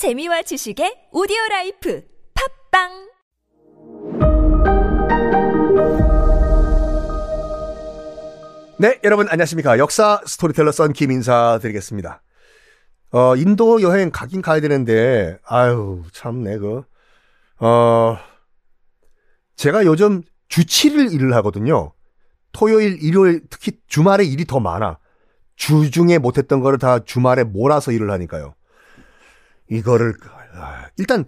재미와 지식의 오디오 라이프 팟빵 네, 여러분 안녕하십니까. 역사 스토리텔러 썬킴 인사드리겠습니다. 어, 인도 여행 가긴 가야 되는데, 아유, 참내, 그, 어, 제가 요즘 주 7일 일을 하거든요. 토요일, 일요일, 특히 주말에 일이 더 많아. 주중에 못했던 거를 다 주말에 몰아서 일을 하니까요. 이거를, 아, 일단,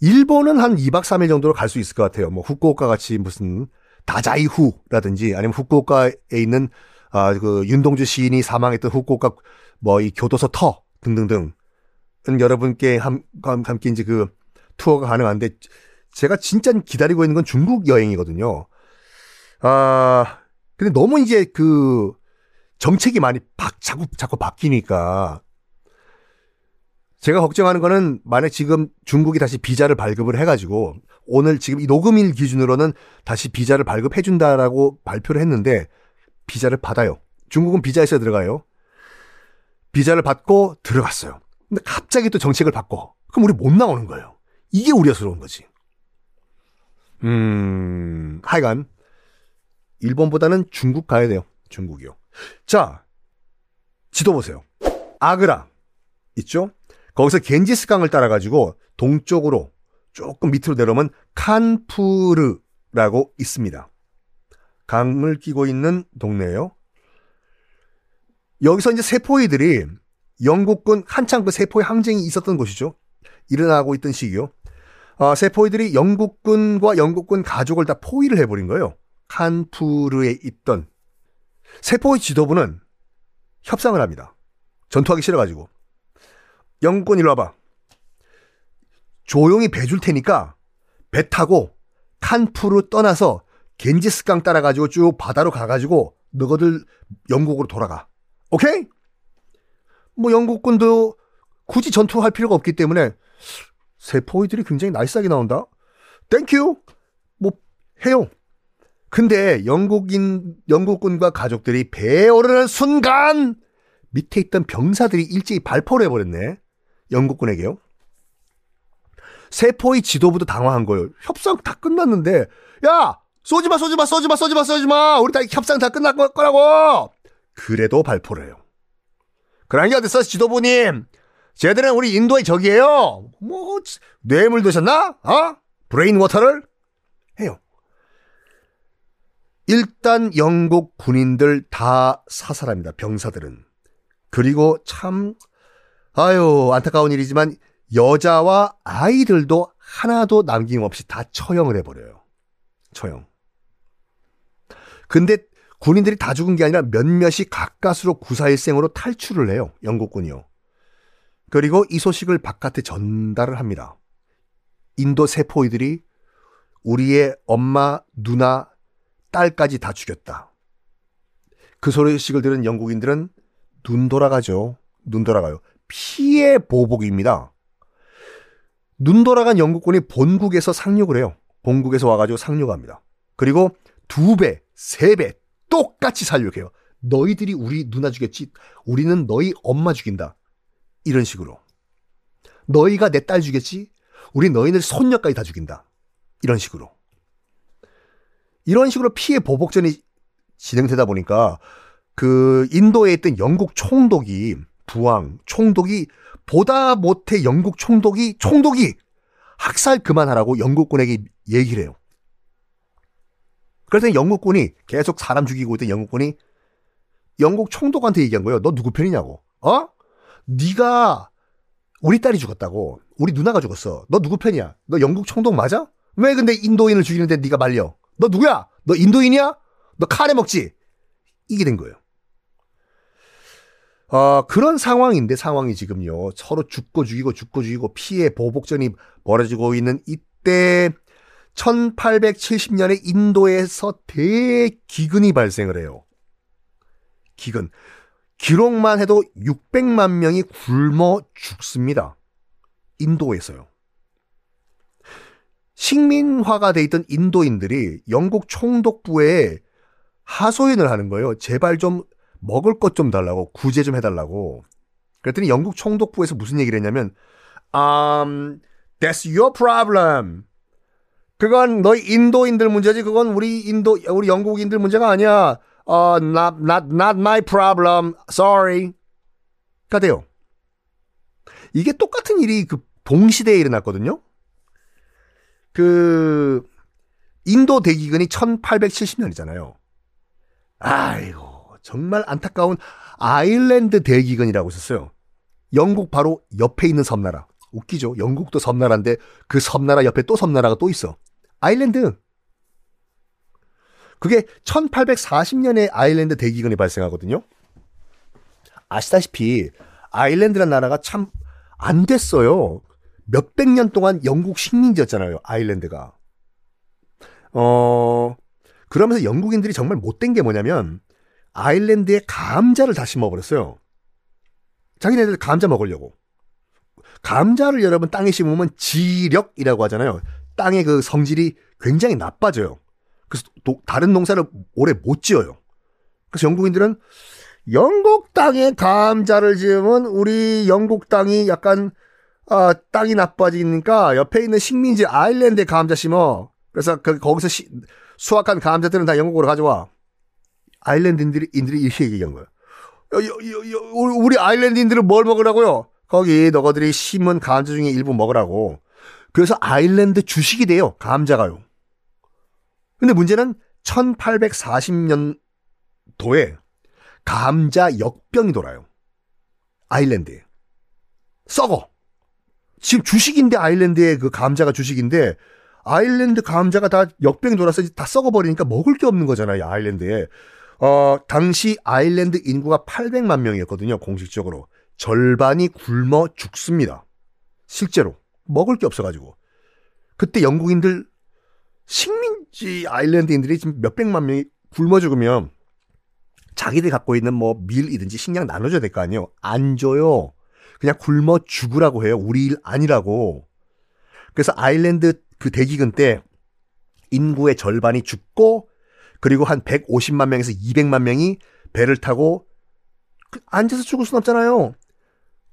일본은 한 2박 3일 정도로 갈 수 있을 것 같아요. 뭐, 후쿠오카 같이 무슨, 다자이후라든지 아니면 후쿠오카에 있는 아 그 윤동주 시인이 사망했던 후쿠오카 뭐 이 교도소 터 등등등 여러분께 함, 함께 이제 그 투어가 가능한데 제가 진짜 기다리고 있는 건 중국 여행이거든요. 아 근데 너무 이제 그 정책이 많이 바, 자꾸 자꾸 바뀌니까 제가 걱정하는 거는 만약 지금 중국이 다시 비자를 발급을 해가지고 오늘 지금 이 녹음일 기준으로는 다시 비자를 발급해준다라고 발표를 했는데 비자를 받아요. 중국은 비자에서 들어가요. 비자를 받고 들어갔어요. 근데 갑자기 또 정책을 바꿔. 그럼 우리 못 나오는 거예요. 이게 우려스러운 거지. 음, 하여간 일본보다는 중국 가야 돼요. 중국이요. 자, 지도 보세요. 아그라 있죠? 거기서 겐지스강을 따라가지고 동쪽으로 조금 밑으로 내려오면 칸푸르라고 있습니다. 강을 끼고 있는 동네예요. 여기서 이제 세포이들이 영국군 한창 그 세포의 항쟁이 있었던 곳이죠. 일어나고 있던 시기요. 아, 세포이들이 영국군과 영국군 가족을 다 포위를 해버린 거예요. 칸푸르에 있던 세포의 지도부는 협상을 합니다. 전투하기 싫어가지고 영국군 일로 와봐. 조용히 배 줄 테니까 배 타고 칸푸르 떠나서 겐지스강 따라가지고 쭉 바다로 가가지고 너희들 영국으로 돌아가. 오케이? 뭐 영국군도 굳이 전투할 필요가 없기 때문에 세포이들이 굉장히 nice하게 나온다. Thank you. 뭐 해요. 근데 영국인 영국군과 가족들이 배에 오르는 순간 밑에 있던 병사들이 일제히 발포를 해버렸네. 영국군에게요. 세포이 지도부도 당황한 거예요. 협상 다 끝났는데, 야! 쏘지 마, 쏘지 마, 쏘지 마, 쏘지 마, 쏘지 마! 우리 다 협상 다 끝날 거라고! 그래도 발포를 해요. 그런 게 어딨어, 지도부님! 쟤들은 우리 인도의 적이에요! 뭐, 뇌물 드셨나? 어? brain water를? 해요. 일단 영국 군인들 다 사살합니다, 병사들은. 그리고 참, 아유, 안타까운 일이지만 여자와 아이들도 하나도 남김없이 다 처형을 해버려요. 처형. 근데 군인들이 다 죽은 게 아니라 몇몇이 가까스로 구사일생으로 탈출을 해요. 영국군이요. 그리고 이 소식을 바깥에 전달을 합니다. 인도 세포이들이 우리의 엄마, 누나, 딸까지 다 죽였다. 그 소식을 들은 영국인들은 눈 돌아가죠. 눈 돌아가요. 피해 보복입니다. 눈 돌아간 영국군이 본국에서 상륙을 해요. 본국에서 와가지고 상륙합니다. 그리고 두 배, 세 배 똑같이 살육해요. 너희들이 우리 누나 죽였지. 우리는 너희 엄마 죽인다. 이런 식으로. 너희가 내 딸 죽였지. 우리 너희들 손녀까지 다 죽인다. 이런 식으로. 이런 식으로 피해 보복전이 진행되다 보니까 그 인도에 있던 영국 총독이 부왕 총독이 보다 못해 영국 총독이 총독이 학살 그만하라고 영국군에게 얘기를 해요. 그래서 영국군이 계속 사람 죽이고 있던 영국군이 영국 총독한테 얘기한 거예요. 너 누구 편이냐고. 어? 네가 우리 딸이 죽었다고. 우리 누나가 죽었어. 너 누구 편이야? 너 영국 총독 맞아? 왜 근데 인도인을 죽이는데 네가 말려? 너 누구야? 너 인도인이야? 너 카레 먹지? 이게 된 거예요. 어, 그런 상황인데 상황이 지금요. 서로 죽고 죽이고 죽고 죽이고 피해 보복전이 벌어지고 있는 이때 1870년에 인도에서 대기근이 발생을 해요. 기근. 기록만 해도 600만 명이 굶어 죽습니다. 인도에서요. 식민화가 돼 있던 인도인들이 영국 총독부에 하소연을 하는 거예요. 제발 좀 먹을 것 좀 달라고 구제 좀 해달라고. 그랬더니 영국 총독부에서 무슨 얘기를 했냐면 um, that's your problem. 그건 너희 인도인들 문제지. 그건 우리 인도 우리 영국인들 문제가 아니야. 어, not not not my problem. Sorry.가 돼요. 이게 똑같은 일이 그 동시대에 일어났거든요. 그 인도 대기근이 1870년이잖아요. 아이고 정말 안타까운 아일랜드 대기근이라고 있었어요. 영국 바로 옆에 있는 섬나라. 웃기죠. 영국도 섬나라인데 그 섬나라 옆에 또 섬나라가 또 있어. 아일랜드. 그게 1840년에 아일랜드 대기근이 발생하거든요. 아시다시피 아일랜드란 나라가 참 안 됐어요. 몇백 년 동안 영국 식민지였잖아요. 아일랜드가. 어, 그러면서 영국인들이 정말 못된 게 뭐냐면 아일랜드에 감자를 다 심어버렸어요. 자기네들 감자 먹으려고. 감자를 여러분 땅에 심으면 지력이라고 하잖아요. 땅의 그 성질이 굉장히 나빠져요. 그래서 도, 다른 농사를 오래 못 지어요. 그래서 영국인들은 영국 땅에 감자를 지으면 우리 영국 땅이 약간 아, 땅이 나빠지니까 옆에 있는 식민지 아일랜드에 감자 심어. 그래서 그 거기서 시, 수확한 감자들은 다 영국으로 가져와. 아일랜드인들이 인들이 이렇게 얘기한 거예요. 여, 여, 여, 우리 아일랜드인들은 뭘 먹으라고요? 거기 너희들이 심은 감자 중에 일부 먹으라고. 그래서 아일랜드 주식이 돼요. 감자가요. 근데 문제는 1840년도에 감자 역병이 돌아요. 아일랜드에. 썩어. 지금 주식인데 아일랜드에 그 감자가 주식인데 아일랜드 감자가 다 역병이 돌아서 다 썩어버리니까 먹을 게 없는 거잖아요. 아일랜드에. 어, 당시 아일랜드 인구가 800만 명이었거든요. 공식적으로. 절반이 굶어 죽습니다. 실제로. 먹을 게 없어가지고. 그때 영국인들 식민지 아일랜드인들이 지금 몇백만 명이 굶어 죽으면 자기들이 갖고 있는 뭐 밀이든지 식량 나눠줘야 될 거 아니에요. 안 줘요. 그냥 굶어 죽으라고 해요. 우리 일 아니라고. 그래서 아일랜드 그 대기근 때 인구의 절반이 죽고 그리고 한 150만 명에서 200만 명이 배를 타고 그 앉아서 죽을 순 없잖아요.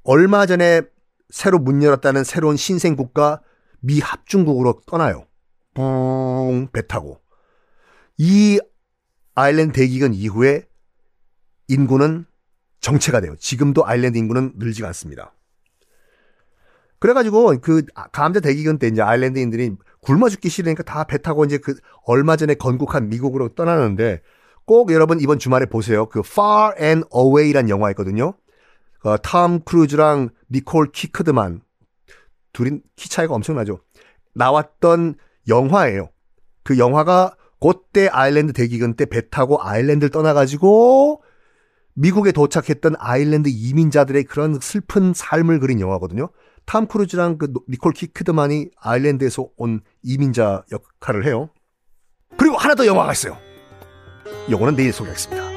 얼마 전에 새로 문 열었다는 새로운 신생 국가 미 합중국으로 떠나요. 뿡 배 타고. 이 아일랜드 대기근 이후에 인구는 정체가 돼요. 지금도 아일랜드 인구는 늘지가 않습니다. 그래가지고 그 감자 대기근 때 이제 아일랜드인들이 굶어 죽기 싫으니까 다 배 타고 이제 그 얼마 전에 건국한 미국으로 떠나는데 꼭 여러분 이번 주말에 보세요. 그 Far and Away란 영화 있거든요. 어, 톰 크루즈랑 니콜 키드만 둘이 키 차이가 엄청나죠. 나왔던 영화예요. 그 영화가 그때 아일랜드 대기근 때 배 타고 아일랜드를 떠나가지고 미국에 도착했던 아일랜드 이민자들의 그런 슬픈 삶을 그린 영화거든요. 탐 크루즈랑 그 니콜 키드만이 아일랜드에서 온 이민자 역할을 해요. 그리고 하나 더 영화가 있어요. 요거는 내일 소개하겠습니다.